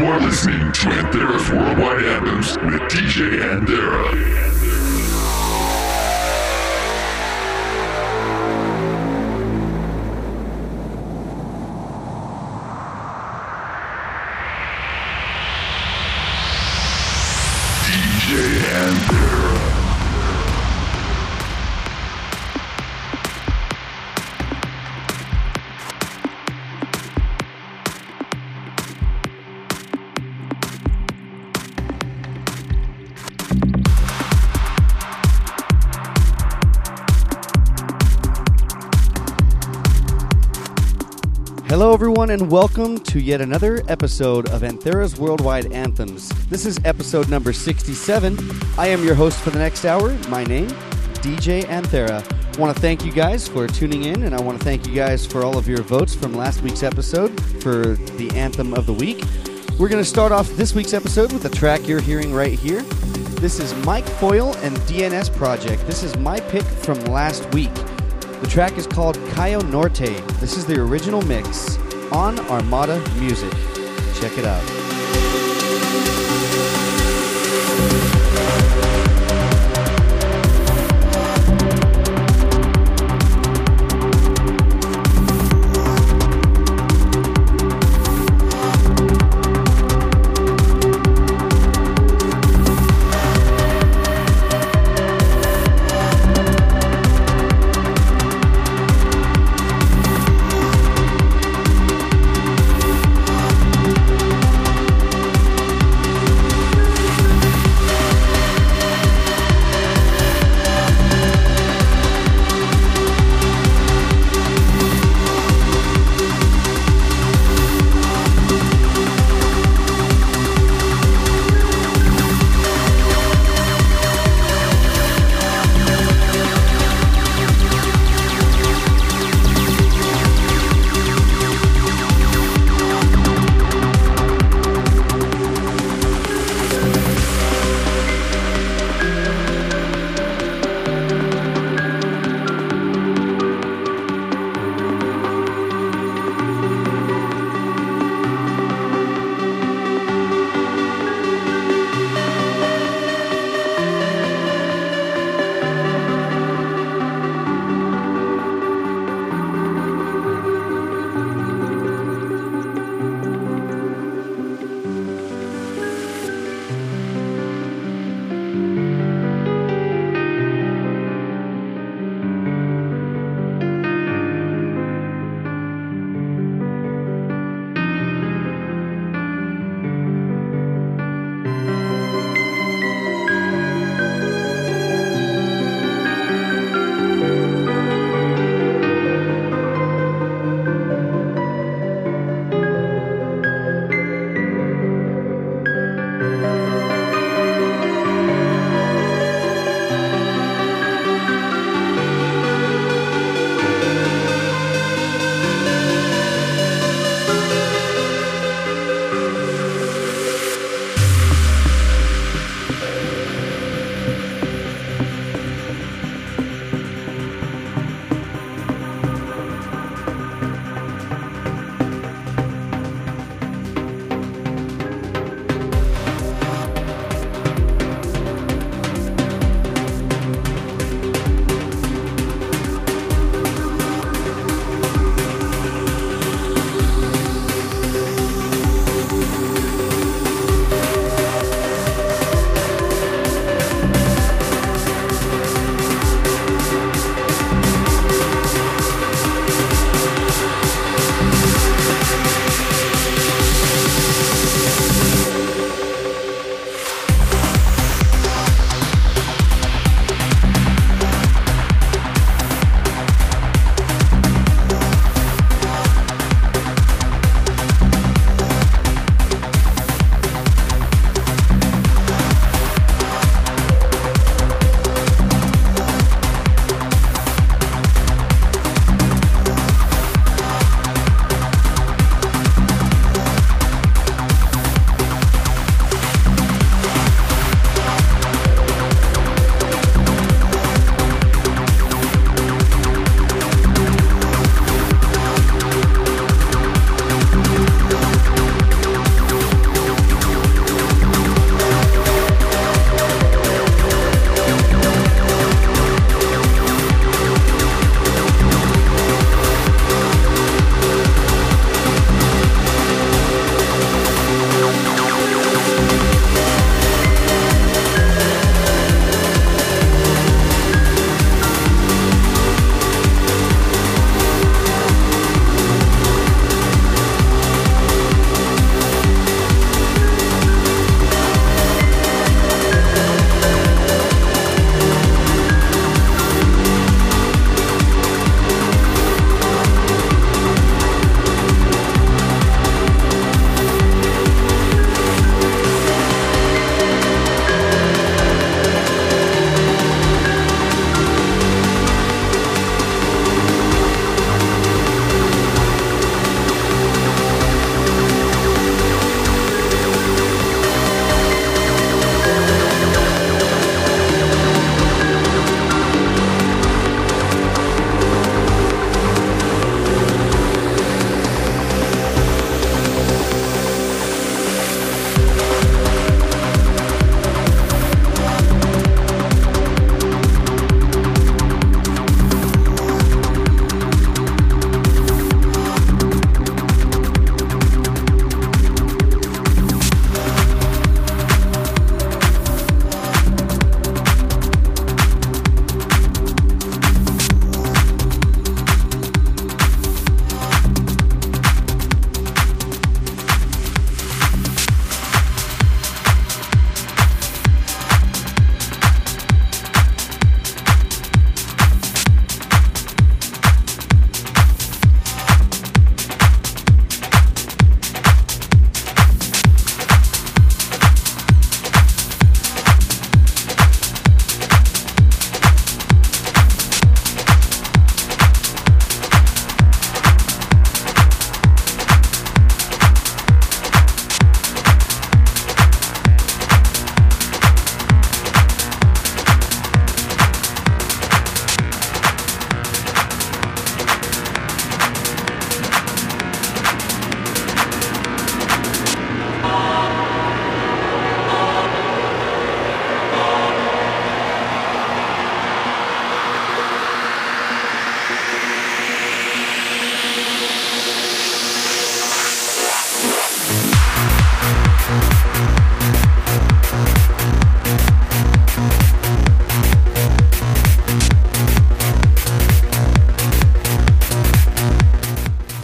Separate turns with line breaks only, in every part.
You are listening to Anthera's Worldwide Anthems with DJ Anthera.
Everyone, and welcome to yet another episode of Anthera's Worldwide Anthems. This is episode number 67. I am your host for the next hour. My name, DJ Anthera. I want to thank you guys for tuning in, and I want to thank you guys for all of your votes from last week's episode for the Anthem of the Week. We're going to start off this week's episode with the track you're hearing right here. This is Mike Foyle and DNS Project. This is my pick from last week. The track is called Cayo Norte. This is the original mix on Armada Music. Check it out.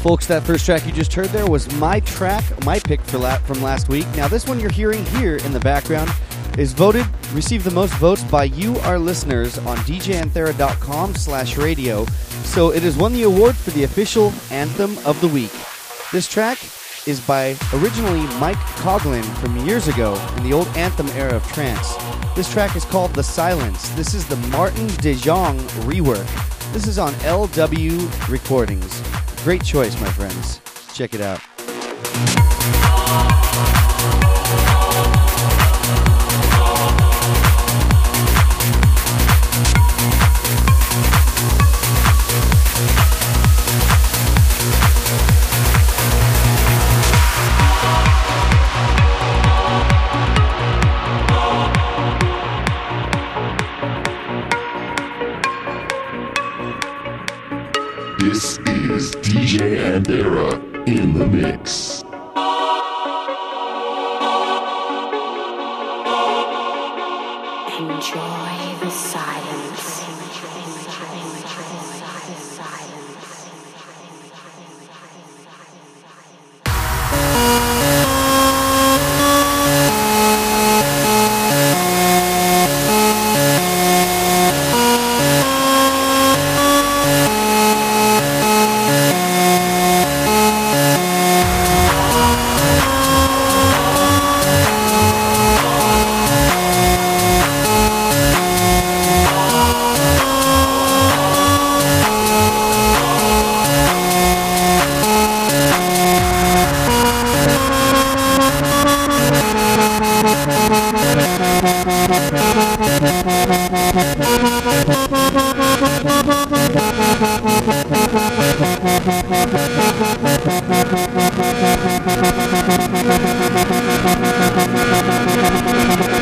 Folks, that first track you just heard there was my track, my pick for la- from last week. Now, this one you're hearing here in the background is voted, received the most votes by you, our listeners, on djanthera.com slash radio. So it has won the award for the official anthem of the week. This track is by originally Mike Koglin from years ago in the old anthem era of trance. This track is called The Silence. This is the Martin DeJong rework. This is on LW Recordings. Great choice, my friends. Check it out.
Thank you.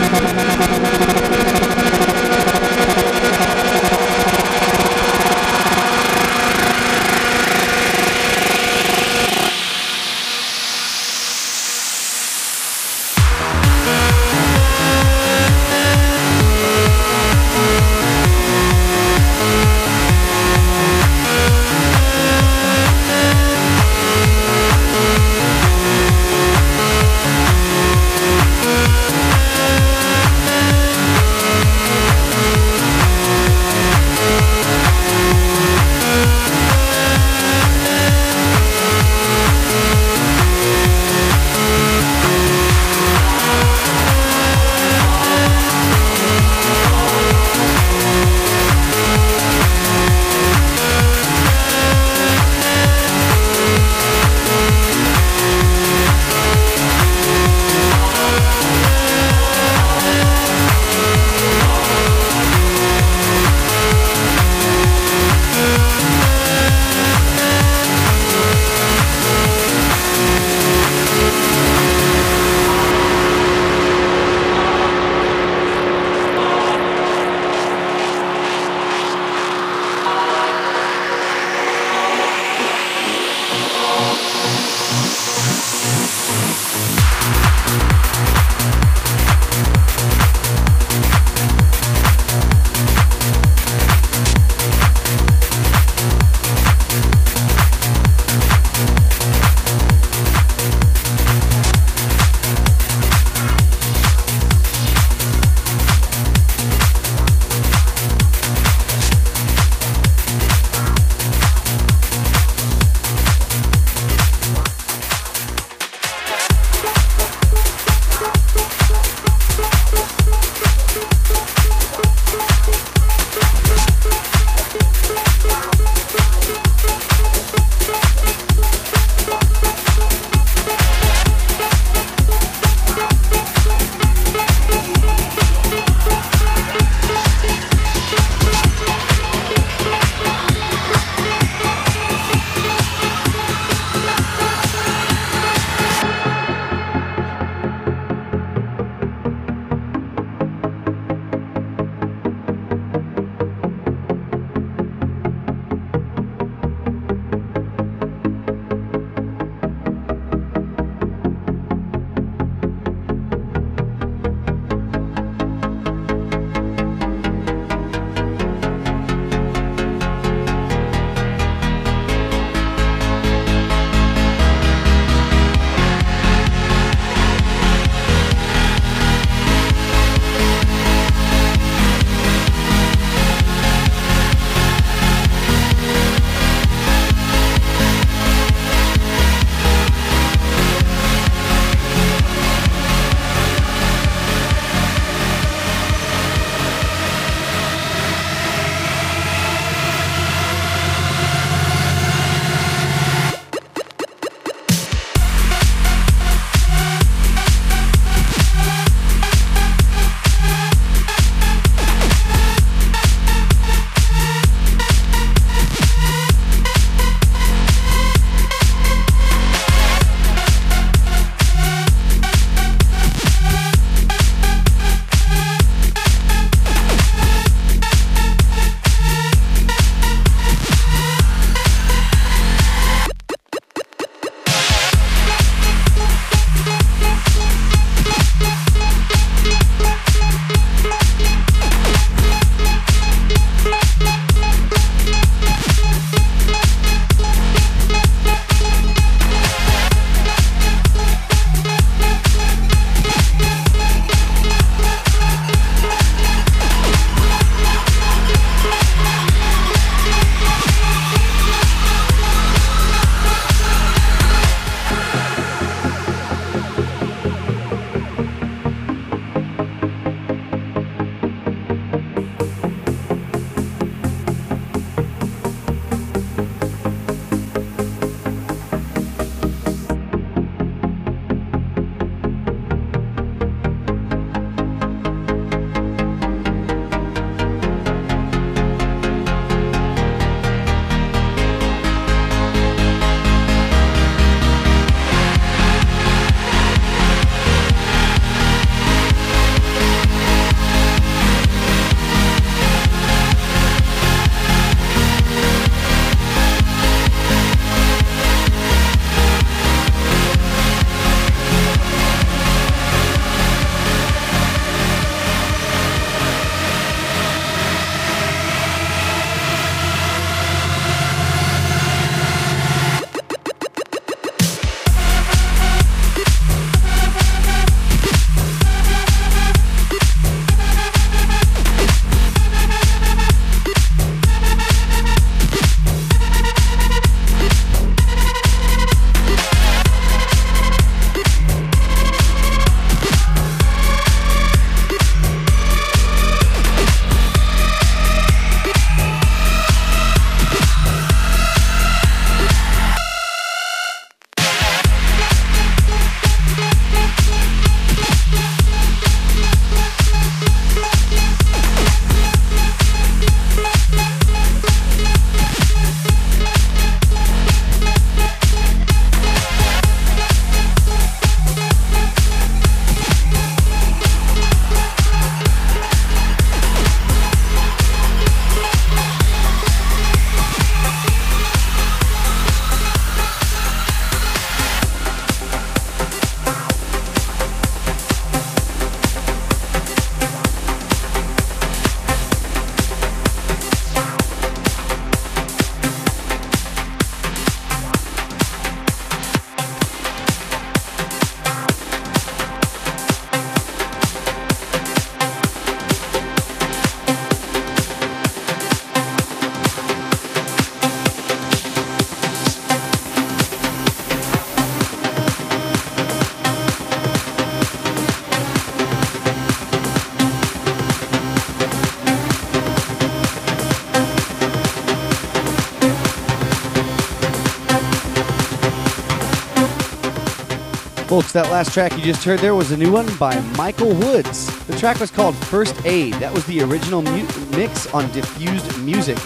Folks, that last track you just heard there was a new one by Michael Woods. The track was called First Aid. That was the original mu- mix on Diffused Music.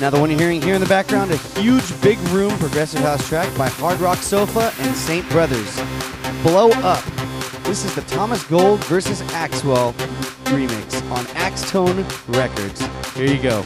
Now, the one you're hearing here in the background, a huge big room progressive house track by Hard Rock Sofa and St. Brothers. Blow Up. This is the Thomas Gold versus Axwell remix on Axtone Records. Here you go.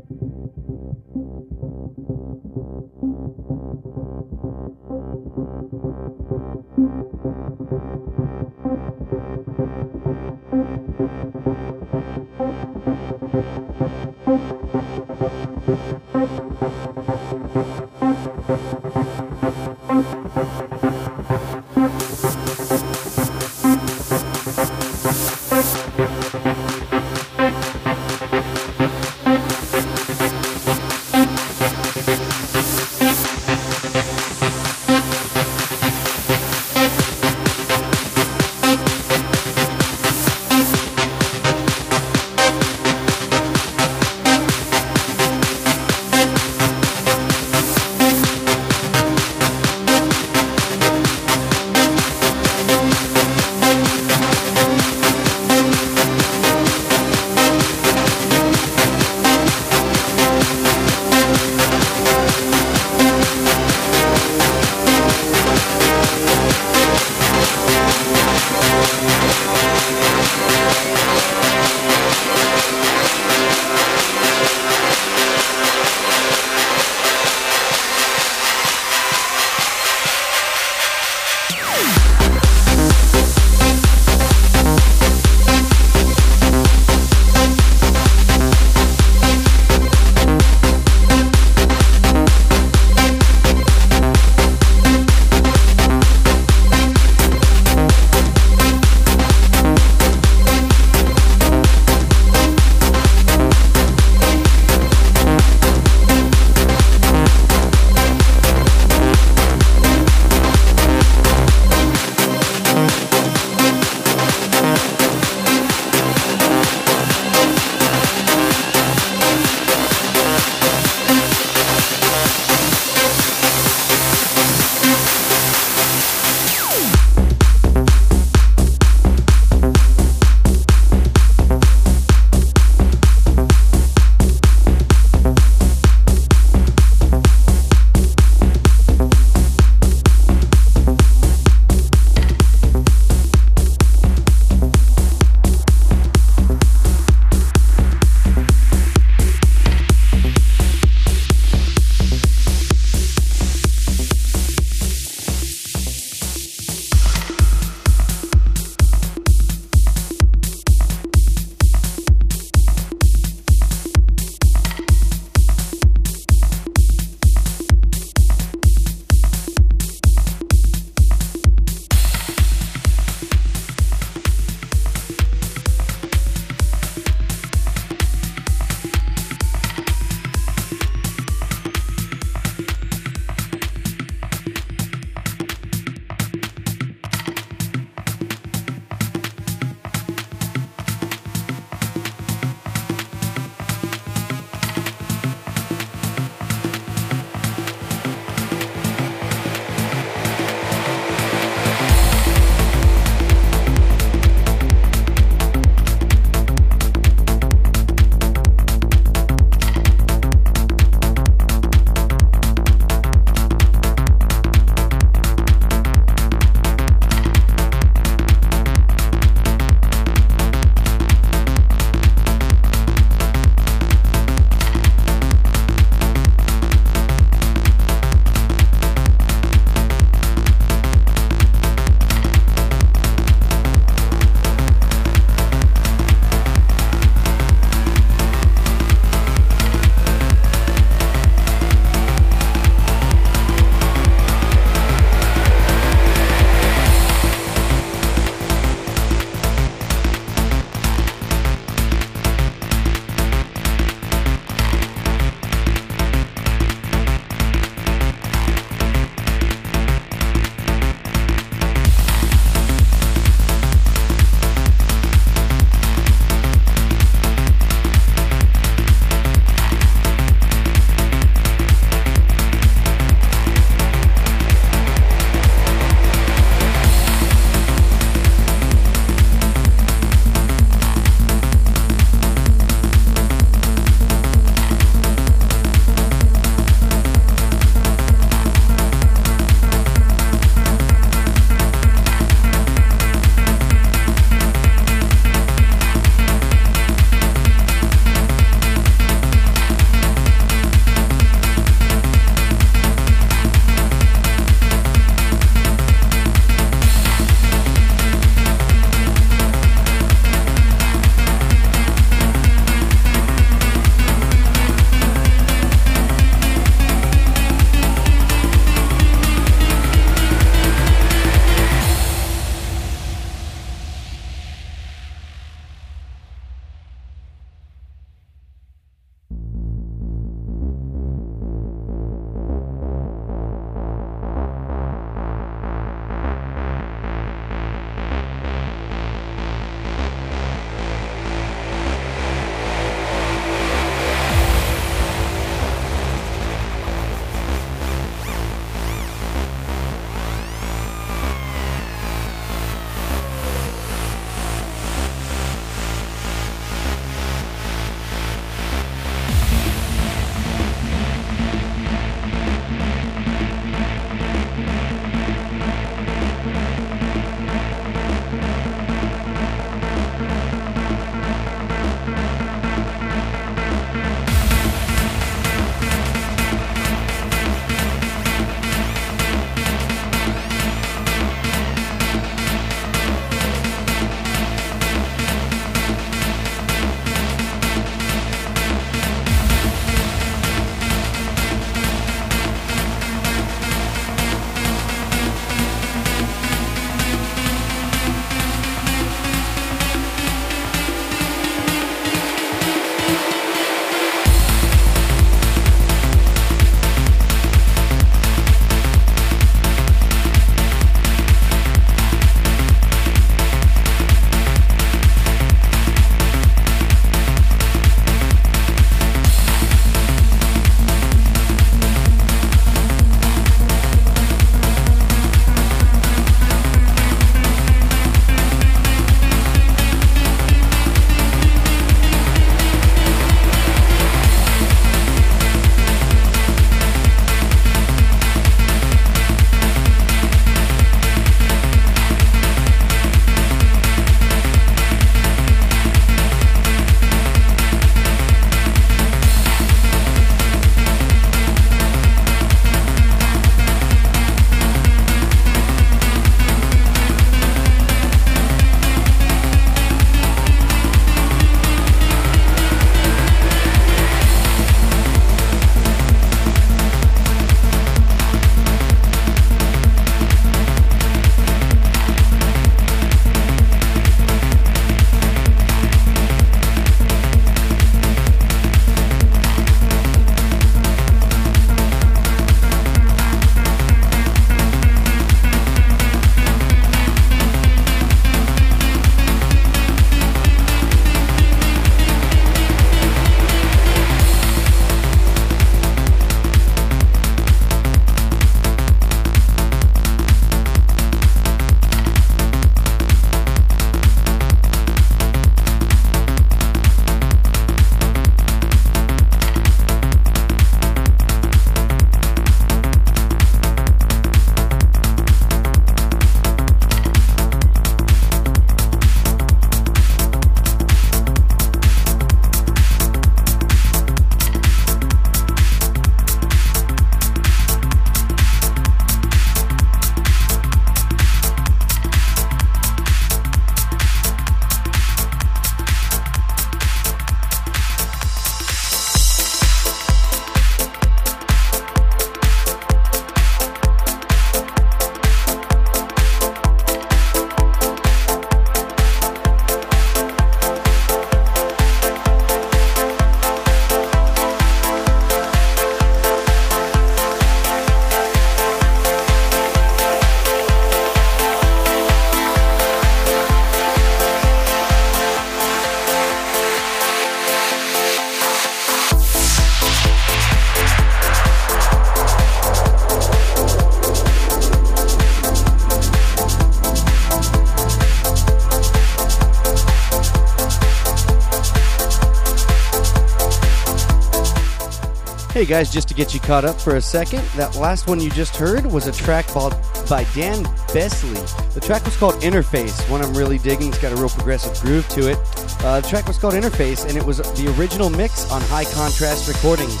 Hey guys, just to get you caught up for a second, that last one you just heard was a track called by Dan Besley. The track was called Interface, one I'm really digging. It's got a real progressive groove to it. Uh, the track was called Interface, and it was the original mix on High Contrast Recordings.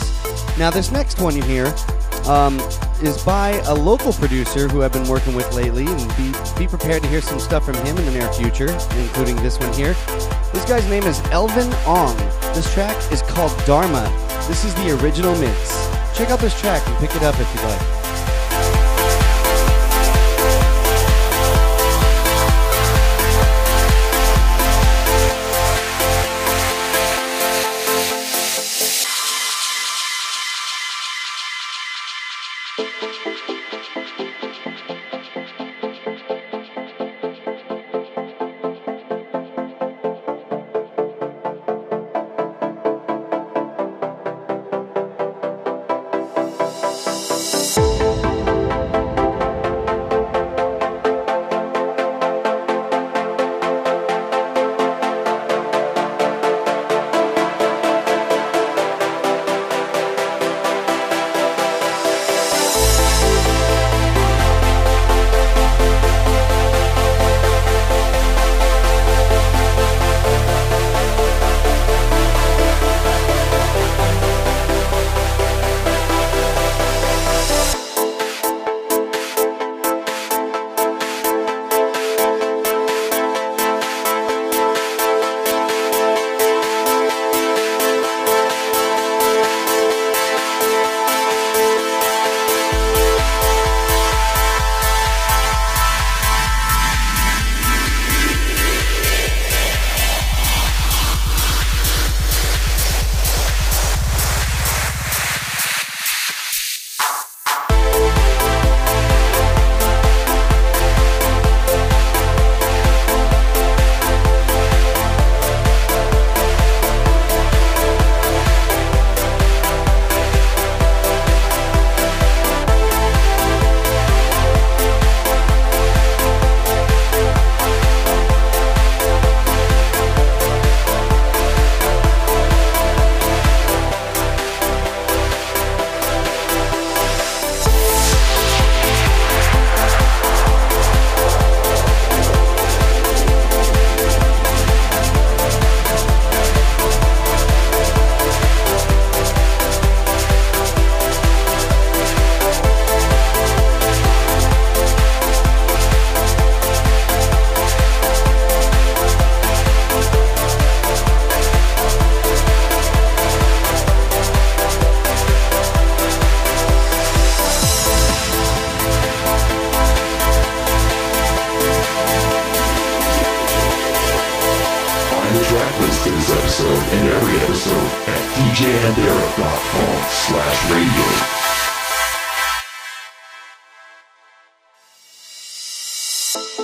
Now, this next one you hear um, is by a local producer who I've been working with lately, and be, be prepared to hear some stuff from him in the near future, including this one here. This guy's name is Elvin Ong. This track is called Dharma. This is the original mix. Check out this track and pick it up if you'd like.
Tracklist track this episode and every episode at djanthera.com slash radio.
you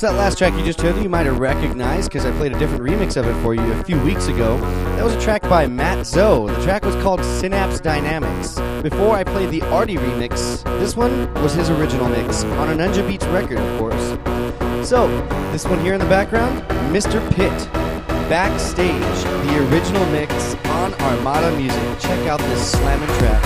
That last track you just heard, you might have recognized because I played a different remix of it for you a few weeks ago. That was a track by Matt Zo. The track was called Synapse Dynamics. Before I played the Arty remix, this one was his original mix on a Ninja Beats record, of course. So, this one here in the background, Mr. Pitt, Backstage, the original mix on Armada Music. Check out this slamming track.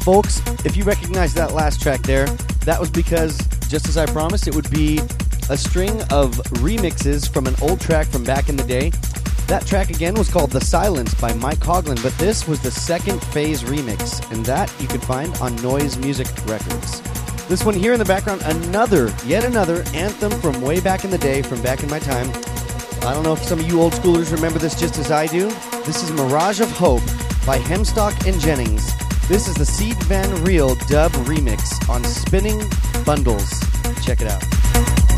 Folks, if you recognize that last track there, that was because, just as I promised, it would be a string of remixes from an old track from back in the day. That track again was called The Silence by Mike Koglin, but this was the second phase remix, and that you can find on Noys Music Records. This one here in the background, another, yet another anthem from way back in the day, from back in my time. I don't know if some of you old schoolers remember this just as I do. This is Mirage of Hope by Hemstock and Jennings. This is the Sied van Riel dub remix on Spinning Bundles. Check it out.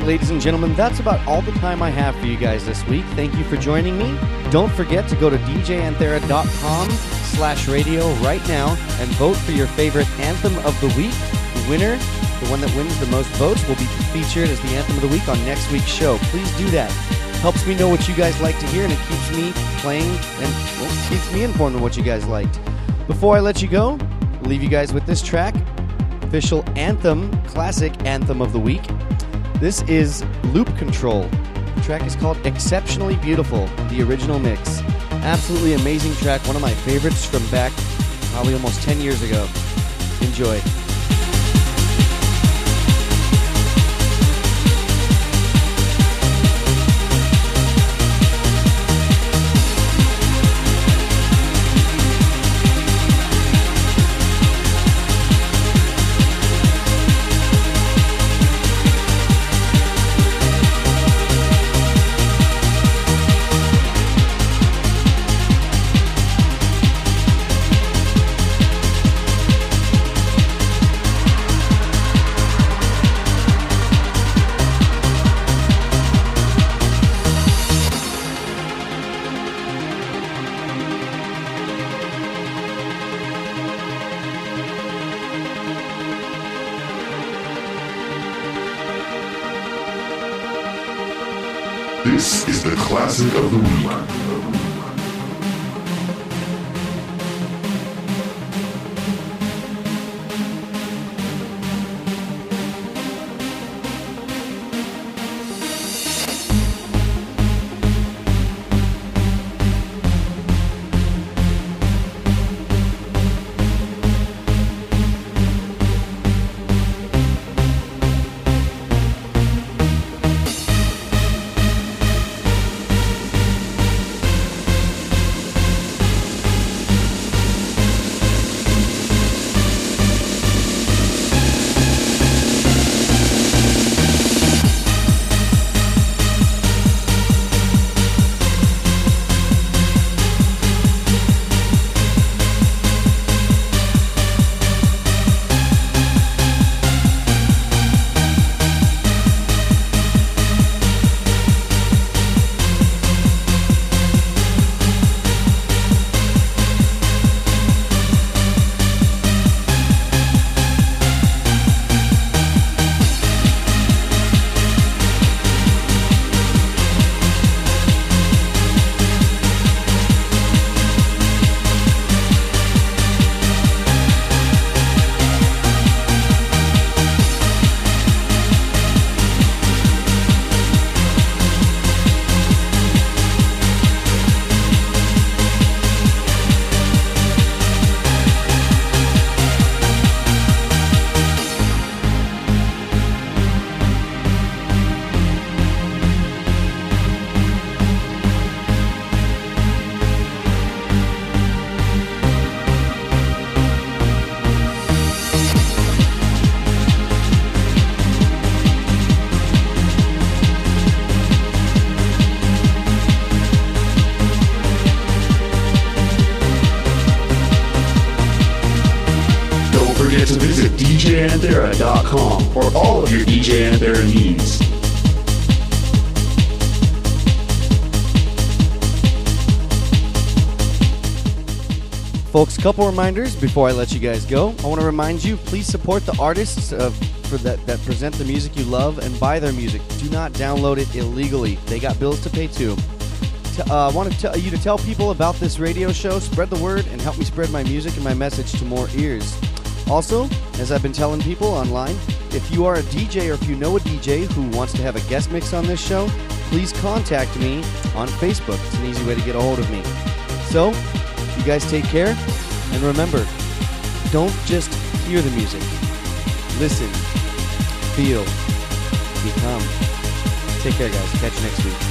Right, ladies and gentlemen, that's about all the time I have for you guys this week. Thank you for joining me. Don't forget to go to djanthera.com slash radio right now and vote for your favorite anthem of the week. The winner, the one that wins the most votes, will be featured as the anthem of the week on next week's show. Please do that. Helps me know what you guys like to hear, and it keeps me playing and well, keeps me informed on what you guys liked. Before I let you go, leave you guys with this track, official anthem, classic anthem of the week. This is Loop Control. The track is called Exceptionally Beautiful, the original mix. Absolutely amazing track, one of my favorites from back probably almost 10 years ago. Enjoy.
Classic of the week.
Couple reminders before I let you guys go. I want to remind you, please support the artists of, for that, that present the music you love and buy their music. Do not download it illegally. They got bills to pay too. Uh, I want to tell you to tell people about this radio show, spread the word, and help me spread my music and my message to more ears. Also, as I've been telling people online, if you are a DJ or if you know a DJ who wants to have a guest mix on this show, please contact me on Facebook. It's an easy way to get a hold of me. So, you guys take care, and remember, don't just hear the music. Listen, feel, become. Take care, guys. Catch you next week.